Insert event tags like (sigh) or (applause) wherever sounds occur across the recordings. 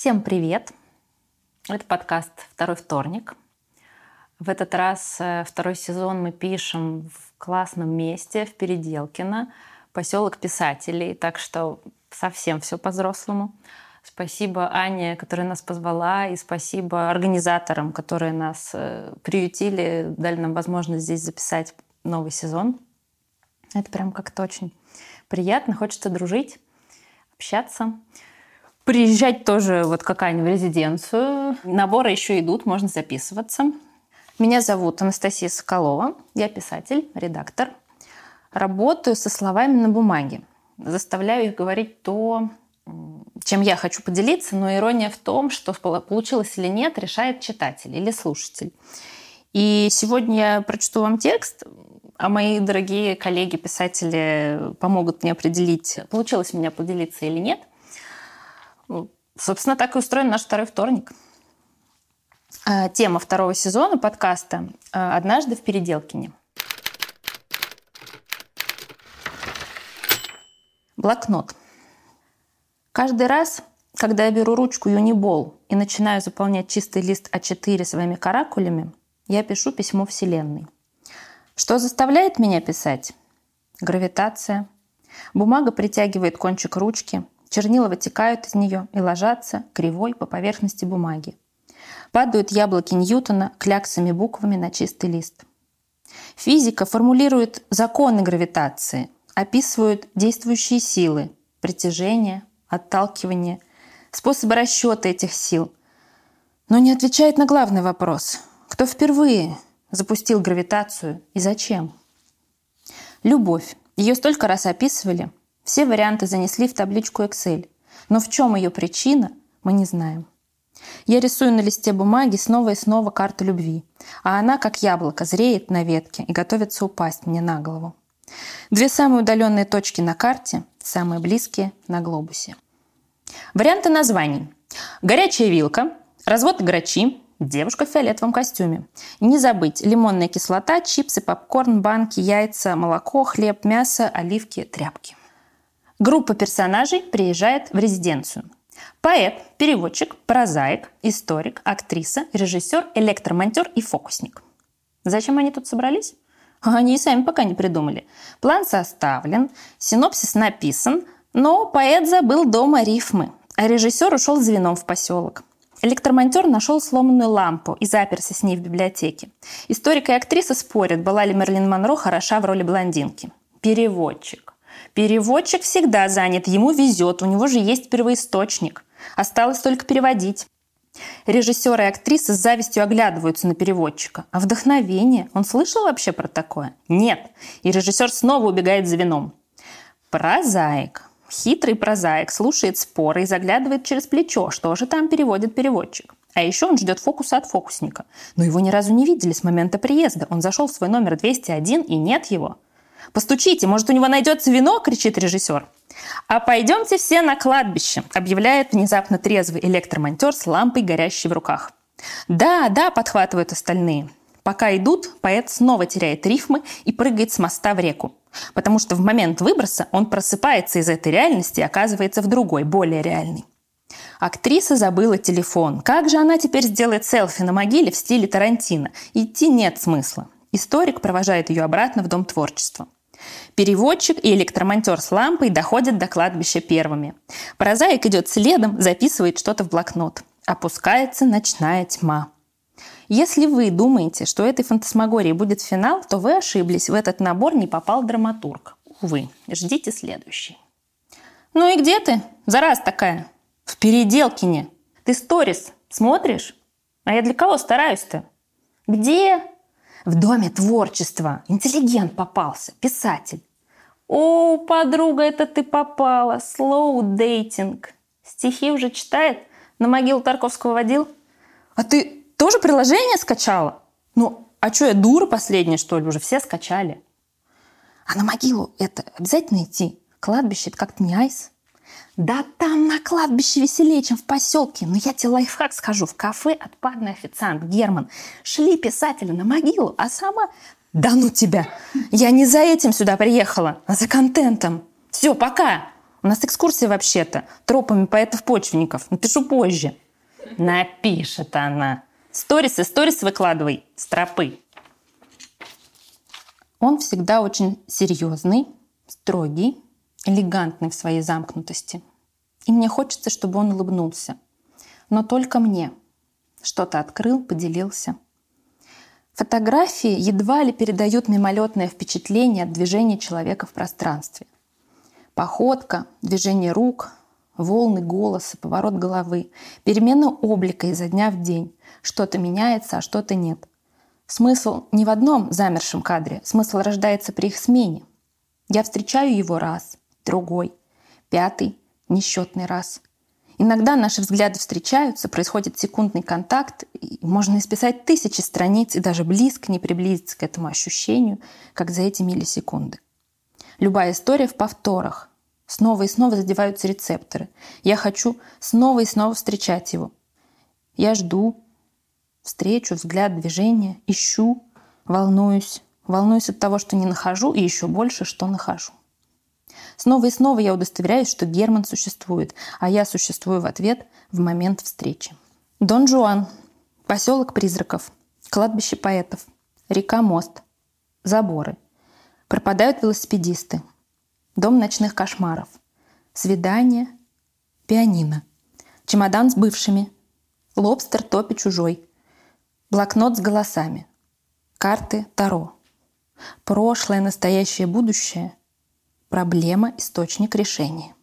Всем привет! Это подкаст «Второй вторник». В этот раз э, второй сезон мы пишем в классном месте, в Переделкино, поселок писателей, так что совсем все по-взрослому. Спасибо Ане, которая нас позвала, и спасибо организаторам, которые нас э, приютили, дали нам возможность здесь записать новый сезон. Это прям как-то очень приятно, хочется дружить, общаться. Приезжать тоже вот какая-нибудь резиденцию. Наборы еще идут, можно записываться. Меня зовут Анастасия Соколова. Я писатель, редактор. Работаю со словами на бумаге. Заставляю их говорить то, чем я хочу поделиться, но ирония в том, что получилось или нет, решает читатель или слушатель. И сегодня я прочту вам текст, а мои дорогие коллеги-писатели помогут мне определить, получилось у меня поделиться или нет. Собственно, так и устроен наш второй вторник. А, тема второго сезона подкаста а, «Однажды в Переделкине». Блокнот. Каждый раз, когда я беру ручку Юнибол и начинаю заполнять чистый лист А4 своими каракулями, я пишу письмо Вселенной. Что заставляет меня писать? Гравитация. Бумага притягивает кончик ручки, чернила вытекают из нее и ложатся кривой по поверхности бумаги. Падают яблоки Ньютона кляксами буквами на чистый лист. Физика формулирует законы гравитации, описывают действующие силы, притяжение, отталкивание, способы расчета этих сил, но не отвечает на главный вопрос. Кто впервые запустил гравитацию и зачем? Любовь. Ее столько раз описывали, все варианты занесли в табличку Excel. Но в чем ее причина, мы не знаем. Я рисую на листе бумаги снова и снова карту любви, а она, как яблоко, зреет на ветке и готовится упасть мне на голову. Две самые удаленные точки на карте, самые близкие на глобусе. Варианты названий. Горячая вилка, развод грачи, девушка в фиолетовом костюме. Не забыть лимонная кислота, чипсы, попкорн, банки, яйца, молоко, хлеб, мясо, оливки, тряпки. Группа персонажей приезжает в резиденцию. Поэт, переводчик, прозаик, историк, актриса, режиссер, электромонтер и фокусник. Зачем они тут собрались? Они и сами пока не придумали. План составлен, синопсис написан, но поэт забыл дома рифмы, а режиссер ушел вином в поселок. Электромонтер нашел сломанную лампу и заперся с ней в библиотеке. Историк и актриса спорят, была ли Мерлин Монро хороша в роли блондинки. Переводчик. Переводчик всегда занят, ему везет, у него же есть первоисточник. Осталось только переводить. Режиссеры и актрисы с завистью оглядываются на переводчика. А вдохновение? Он слышал вообще про такое? Нет. И режиссер снова убегает за вином. Прозаик. Хитрый прозаик слушает споры и заглядывает через плечо, что же там переводит переводчик. А еще он ждет фокуса от фокусника. Но его ни разу не видели с момента приезда. Он зашел в свой номер 201 и нет его. «Постучите, может, у него найдется вино?» – кричит режиссер. «А пойдемте все на кладбище», – объявляет внезапно трезвый электромонтер с лампой, горящей в руках. «Да, да», – подхватывают остальные. Пока идут, поэт снова теряет рифмы и прыгает с моста в реку. Потому что в момент выброса он просыпается из этой реальности и оказывается в другой, более реальной. Актриса забыла телефон. Как же она теперь сделает селфи на могиле в стиле Тарантино? Идти нет смысла. Историк провожает ее обратно в Дом творчества. Переводчик и электромонтер с лампой доходят до кладбища первыми. Прозаик идет следом, записывает что-то в блокнот. Опускается ночная тьма. Если вы думаете, что этой фантасмагории будет финал, то вы ошиблись. В этот набор не попал драматург. Увы, ждите следующий. Ну и где ты? Зараз такая. В Переделкине. Ты сторис смотришь? А я для кого стараюсь-то? Где? В доме творчества. Интеллигент попался, писатель. О, подруга, это ты попала. Слоу дейтинг. Стихи уже читает? На могилу Тарковского водил? А ты тоже приложение скачала? Ну, а что, я дура последняя, что ли? Уже все скачали. А на могилу это обязательно идти? Кладбище это как-то не айс. Да там на кладбище веселее, чем в поселке. Но я тебе лайфхак скажу. В кафе отпадный официант Герман. Шли писатели на могилу, а сама... Да ну тебя! Я не за этим сюда приехала, а за контентом. Все, пока! У нас экскурсия вообще-то. Тропами поэтов-почвенников. Напишу позже. Напишет она. Сторисы, сторис выкладывай. Стропы. Он всегда очень серьезный, строгий, элегантный в своей замкнутости. И мне хочется, чтобы он улыбнулся. Но только мне. Что-то открыл, поделился. Фотографии едва ли передают мимолетное впечатление от движения человека в пространстве. Походка, движение рук, волны голоса, поворот головы, перемена облика изо дня в день. Что-то меняется, а что-то нет. Смысл не в одном замершем кадре, смысл рождается при их смене. Я встречаю его раз, другой, пятый, несчетный раз. Иногда наши взгляды встречаются, происходит секундный контакт, и можно исписать тысячи страниц и даже близко не приблизиться к этому ощущению, как за эти миллисекунды. Любая история в повторах. Снова и снова задеваются рецепторы. Я хочу снова и снова встречать его. Я жду, встречу, взгляд, движение, ищу, волнуюсь. Волнуюсь от того, что не нахожу, и еще больше, что нахожу. Снова и снова я удостоверяюсь, что Герман существует, а я существую в ответ в момент встречи. Дон Жуан, поселок призраков, кладбище поэтов, река-мост, заборы. Пропадают велосипедисты, дом ночных кошмаров, свидание, пианино, чемодан с бывшими, лобстер топи чужой, блокнот с голосами, карты Таро, прошлое, настоящее, будущее – Проблема – источник решения.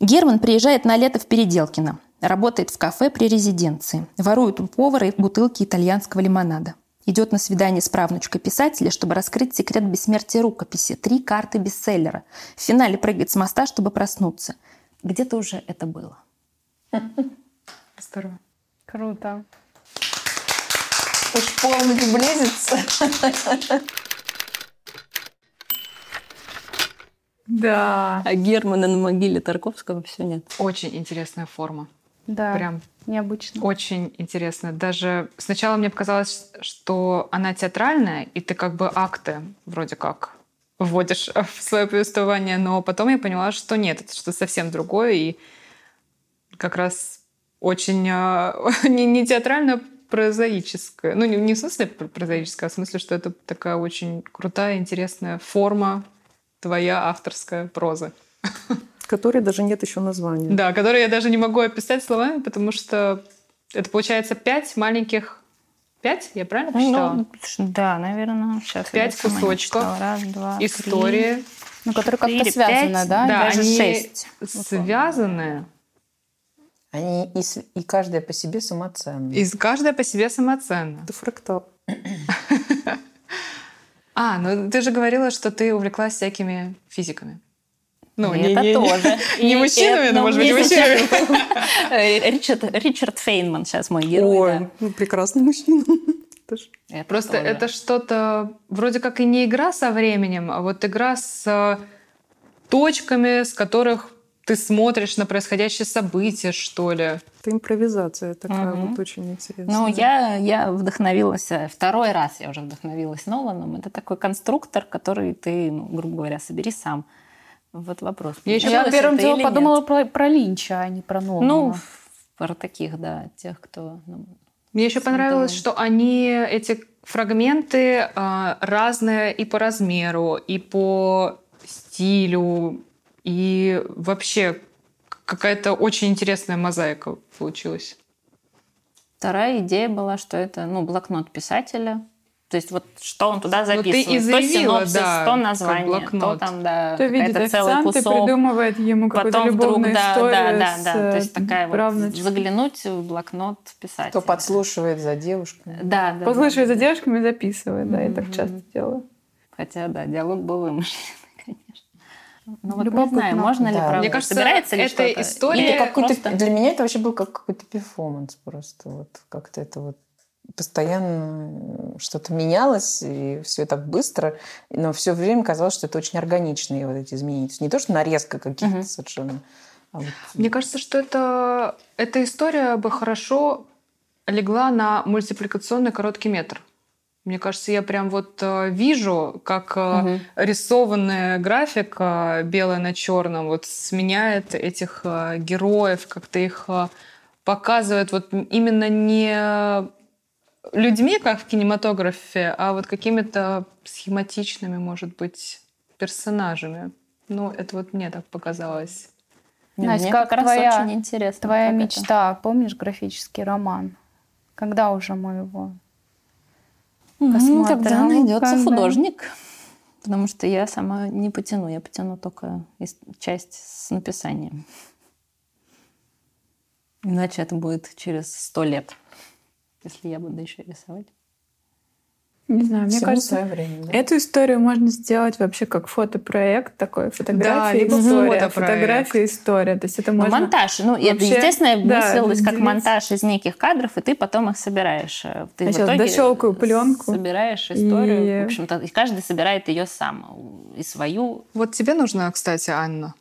Герман приезжает на лето в Переделкино. Работает в кафе при резиденции. Ворует у повара бутылки итальянского лимонада. Идет на свидание с правнучкой писателя, чтобы раскрыть секрет бессмертия рукописи. Три карты бестселлера. В финале прыгает с моста, чтобы проснуться. Где-то уже это было. (laughs) Здорово. Круто. Уж полночь близится. (laughs) Да. А Германа на могиле Тарковского все нет. Очень интересная форма. Да. Прям необычно. Очень интересно. Даже сначала мне показалось, что она театральная, и ты как бы акты вроде как вводишь (laughs) в свое повествование, но потом я поняла, что нет, это что-то совсем другое, и как раз очень а, (laughs) не, не театрально прозаическое. Ну, не, не в смысле прозаическое, а в смысле, что это такая очень крутая, интересная форма твоя авторская проза. Которой даже нет еще названия. Да, которую я даже не могу описать словами, потому что это получается пять маленьких... Пять? Я правильно посчитала? Ну, да, наверное. Сейчас пять кусочков. Раз, два, истории. Три, ну, которые как-то связаны, да? Да, даже они шесть. связаны. Они и, и каждая по себе самоценна. И каждая по себе самоценна. Это фрактал. (laughs) А, ну ты же говорила, что ты увлеклась всякими физиками. Ну, и не, это не, тоже. Не, не (laughs) мужчинами, но, может быть, мужчинами. (laughs) Ричард, Ричард Фейнман сейчас мой герой. Ой, да. ну, прекрасный мужчина. (laughs) Это Просто тоже. это что-то вроде как и не игра со временем, а вот игра с э, точками, с которых ты смотришь на происходящее событие, что ли. Это импровизация такая угу. вот очень интересная. Ну, я, я вдохновилась, э, второй раз я уже вдохновилась Ноланом. Это такой конструктор, который ты, ну, грубо говоря, собери сам. Вот вопрос. Я еще я первым делом подумала про, про Линча, а не про Нолана. Ну, про таких, да, тех, кто... Ну, Мне еще понравилось, что они, эти фрагменты э, разные и по размеру, и по стилю, и вообще какая-то очень интересная мозаика получилась. Вторая идея была, что это ну, блокнот писателя. То есть вот что он туда записывает. Ну, ты и заявила, то синопсис, да, то название, то там, да, то видит целый кусок. придумывает ему какую-то Потом вдруг, да, историю да, да, да. То есть э, такая вот заглянуть в блокнот писателя. Кто подслушивает за девушками. Да, да. Подслушивает да, за девушками и записывает, да, я так часто делаю. Хотя, да, диалог был конечно. Ну вот не знаю, можно ли Да. правда Мне кажется, собирается ли эта что-то? история Или какой-то, просто- Для меня это вообще был как какой-то перформанс просто. Вот как-то это вот постоянно что-то менялось, и все так быстро, но все время казалось, что это очень органичные вот эти изменения. То есть не то, что нарезка каких-то Мгм. совершенно. а вот- Мне кажется, что это, эта история бы хорошо легла на мультипликационный короткий метр. Мне кажется, я прям вот э, вижу, как угу. рисованная графика белая на черном вот сменяет этих героев, как-то их показывает вот именно не людьми, как в кинематографе, а вот какими-то схематичными, может быть, персонажами. Ну, это вот мне так показалось. Настя, мне как, как твоя, очень интересно. Твоя мечта, это. помнишь графический роман? Когда уже мы его посмотрим? Когда найдется художник. Потому что я сама не потяну, я потяну только часть с написанием. Иначе это будет через сто лет, если я буду еще рисовать. Не знаю, мне Всему кажется, время, да? эту историю можно сделать вообще как фотопроект такой, фотография, да, история, фотография, история. То есть это ну, можно... монтаж. Ну, вообще... это, естественно, да, мыслилось как монтаж из неких кадров, и ты потом их собираешь. Э, ты Я сейчас дощелкаю пленку. Собираешь историю. И... В общем-то, и каждый собирает ее сам. И свою. Вот тебе нужно, кстати, Анна,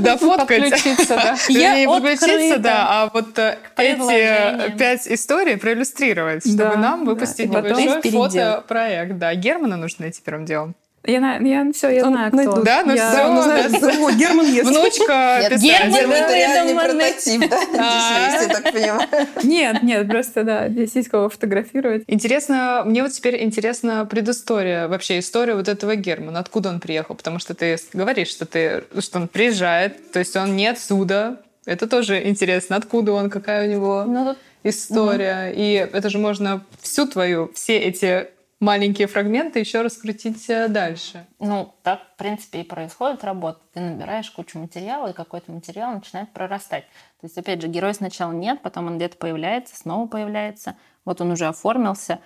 да, фоткать. Подключиться, да. Я подключиться, да, а вот э, эти пять историй проиллюстрировать, чтобы нам выпустить небольшой фотопроект. Да, Германа нужно найти первым делом. Я, я все, я знаю, кто. Да, ну я, все. Знает, да. (laughs) Герман есть. Внучка Нет, Герман, это реальный прототип, да? (laughs) Здесь я так понимаю. Нет, нет, просто, да, здесь есть кого фотографировать. Интересно, мне вот теперь интересна предыстория, вообще история вот этого Германа, откуда он приехал, потому что ты говоришь, что, ты, что он приезжает, то есть он не отсюда, это тоже интересно, откуда он, какая у него ну, история. Угу. И это же можно всю твою, все эти маленькие фрагменты еще раскрутить э, дальше. Ну, так, в принципе, и происходит работа. Ты набираешь кучу материала, и какой-то материал начинает прорастать. То есть, опять же, герой сначала нет, потом он где-то появляется, снова появляется. Вот он уже оформился.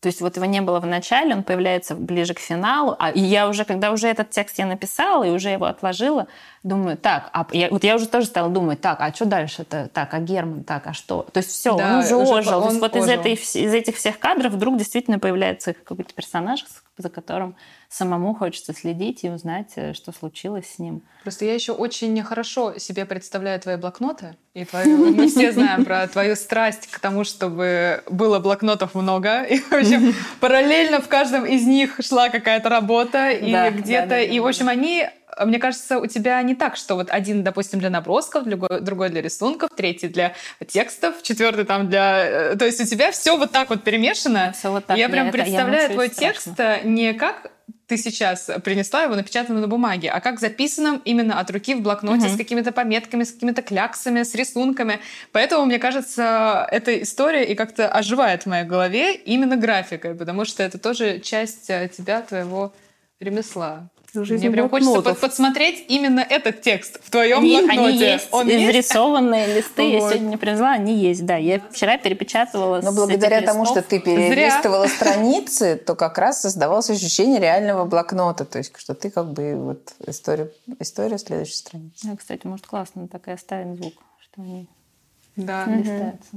То есть вот его не было в начале, он появляется ближе к финалу, а я уже, когда уже этот текст я написала и уже его отложила, думаю, так, а я, вот я уже тоже стала думать, так, а что дальше-то? Так, а Герман, так, а что? То есть все, да, он уже ожил. Он То есть вот ожил. из, этой, из этих всех кадров вдруг действительно появляется какой-то персонаж, за которым самому хочется следить и узнать, э, что случилось с ним. Просто я еще очень хорошо себе представляю твои блокноты. И твою, мы все знаем про твою страсть к тому, чтобы было блокнотов много. И, в общем, (laughs) параллельно в каждом из них шла какая-то работа. И да, где-то... Да, да, и, в общем, они мне кажется, у тебя не так, что вот один, допустим, для набросков, другой, для рисунков, третий для текстов, четвертый там для... Э, то есть у тебя все вот так вот перемешано. Все вот так. Я, прям представляю я твой текст не как ты сейчас принесла его напечатанным на бумаге, а как записанным именно от руки в блокноте угу. с какими-то пометками, с какими-то кляксами, с рисунками. Поэтому, мне кажется, эта история и как-то оживает в моей голове именно графикой, потому что это тоже часть э, тебя, твоего ремесла. Мне прям хочется под, подсмотреть именно этот текст в твоем они, блокноте. Они есть, Он изрисованные есть? листы, я сегодня не привезла, они есть, да. Я вчера перепечатывала Но благодаря тому, что ты перелистывала Зря. страницы, то как раз создавалось ощущение реального блокнота, то есть что ты как бы вот история, история следующей страницы. Ну, кстати, может классно так и оставить звук, что они да. листаются.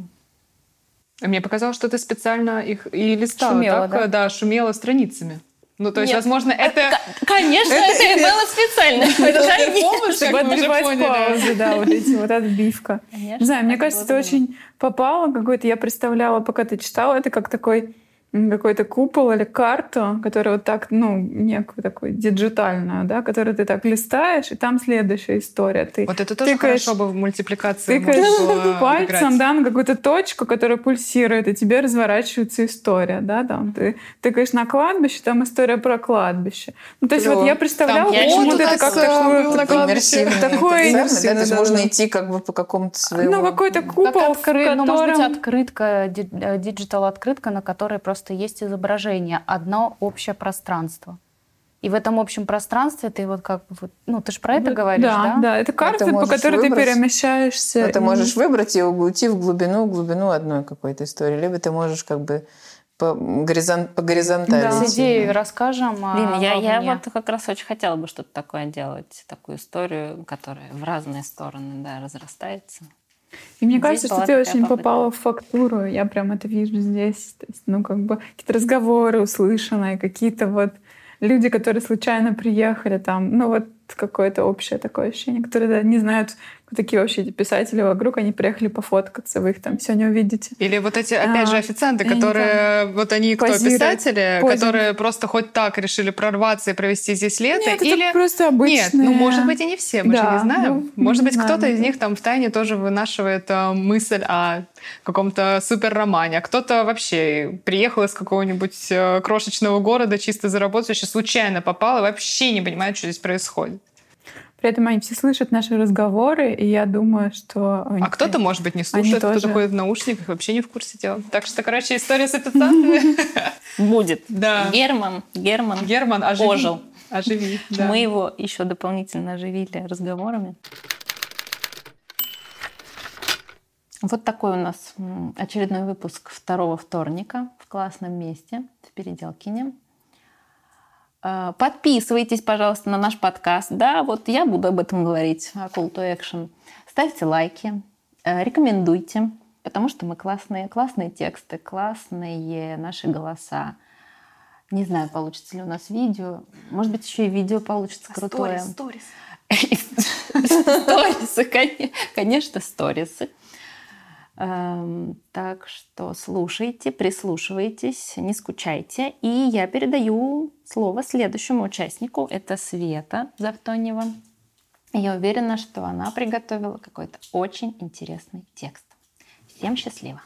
Мне показалось, что ты специально их и листала, шумела, так, да? да, шумела страницами. Ну, то есть, Нет. возможно, это... Конечно, это и было специально. (laughs) Это помощь, чтобы отбивать паузы, да, вот эти вот отбивка. Не знаю, мне кажется, это очень попало какой-то... Я представляла, пока ты читала, это как такой какой-то купол или карту, которая вот так, ну, некую такую диджитальную, да, которую ты так листаешь, и там следующая история. Ты вот это тоже тыкаешь, хорошо бы в мультипликации Тыкаешь (laughs) пальцем, да, на какую-то точку, которая пульсирует, и тебе разворачивается история, да, там. Ты тыкаешь на кладбище, там история про кладбище. Ну, то есть вот я представляла почему-то это как такую... Такой... Это же можно идти как бы по какому-то своему... Ну, какой-то купол, в котором... Ну, может быть, открытка, диджитал-открытка, на которой просто просто есть изображение, одно общее пространство. И в этом общем пространстве ты вот как бы, ну ты же про это говоришь, да? Да, да, это карта, это по которой выбрать, ты перемещаешься. Но ты можешь выбрать и уйти в глубину, глубину одной какой-то истории, либо ты можешь как бы по, горизонт, по горизонтали. Да, с идеей расскажем. Блин, я, я вот как раз очень хотела бы что-то такое делать, такую историю, которая в разные стороны да, разрастается. И мне здесь кажется, что ты очень попытка. попала в фактуру. Я прям это вижу здесь. То есть, ну, как бы какие-то разговоры услышанные, какие-то вот люди, которые случайно приехали там. Ну, вот какое-то общее такое ощущение, которые да, не знают, такие вообще эти писатели вокруг, они приехали пофоткаться, вы их там сегодня увидите. Или вот эти, опять а, же, официанты, которые, они вот они кто, писатели, позируют. которые просто хоть так решили прорваться и провести здесь лето? Нет, или... это просто обычные... Нет, ну, может быть, и не все, мы да, же не знаем. Ну, может быть, кто-то из них там в тайне тоже вынашивает э, мысль о каком-то супер-романе, а кто-то вообще приехал из какого-нибудь э, крошечного города чисто заработать, случайно попал и вообще не понимает, что здесь происходит. При этом они все слышат наши разговоры, и я думаю, что... А кто-то, может быть, не слушает, кто-то тоже... ходит в наушниках, вообще не в курсе дела. Так что, короче, история с официантами... (laughs) Будет. Да. Герман, Герман, Герман оживи. ожил. Оживи, да. Мы его еще дополнительно оживили разговорами. Вот такой у нас очередной выпуск второго вторника в классном месте в Переделкине. Э, подписывайтесь, пожалуйста, на наш подкаст. Да, вот я буду об этом говорить, о Call to Action. Ставьте лайки, э, рекомендуйте, потому что мы классные, классные тексты, классные наши голоса. Не знаю, получится ли у нас видео. Может быть, еще и видео получится крутое. Сторис, Сторисы, (laughs) конечно, сторисы. Эм, так что слушайте, прислушивайтесь, не скучайте. И я передаю слово следующему участнику. Это Света Завтонева. Я уверена, что она приготовила какой-то очень интересный текст. Всем счастливо!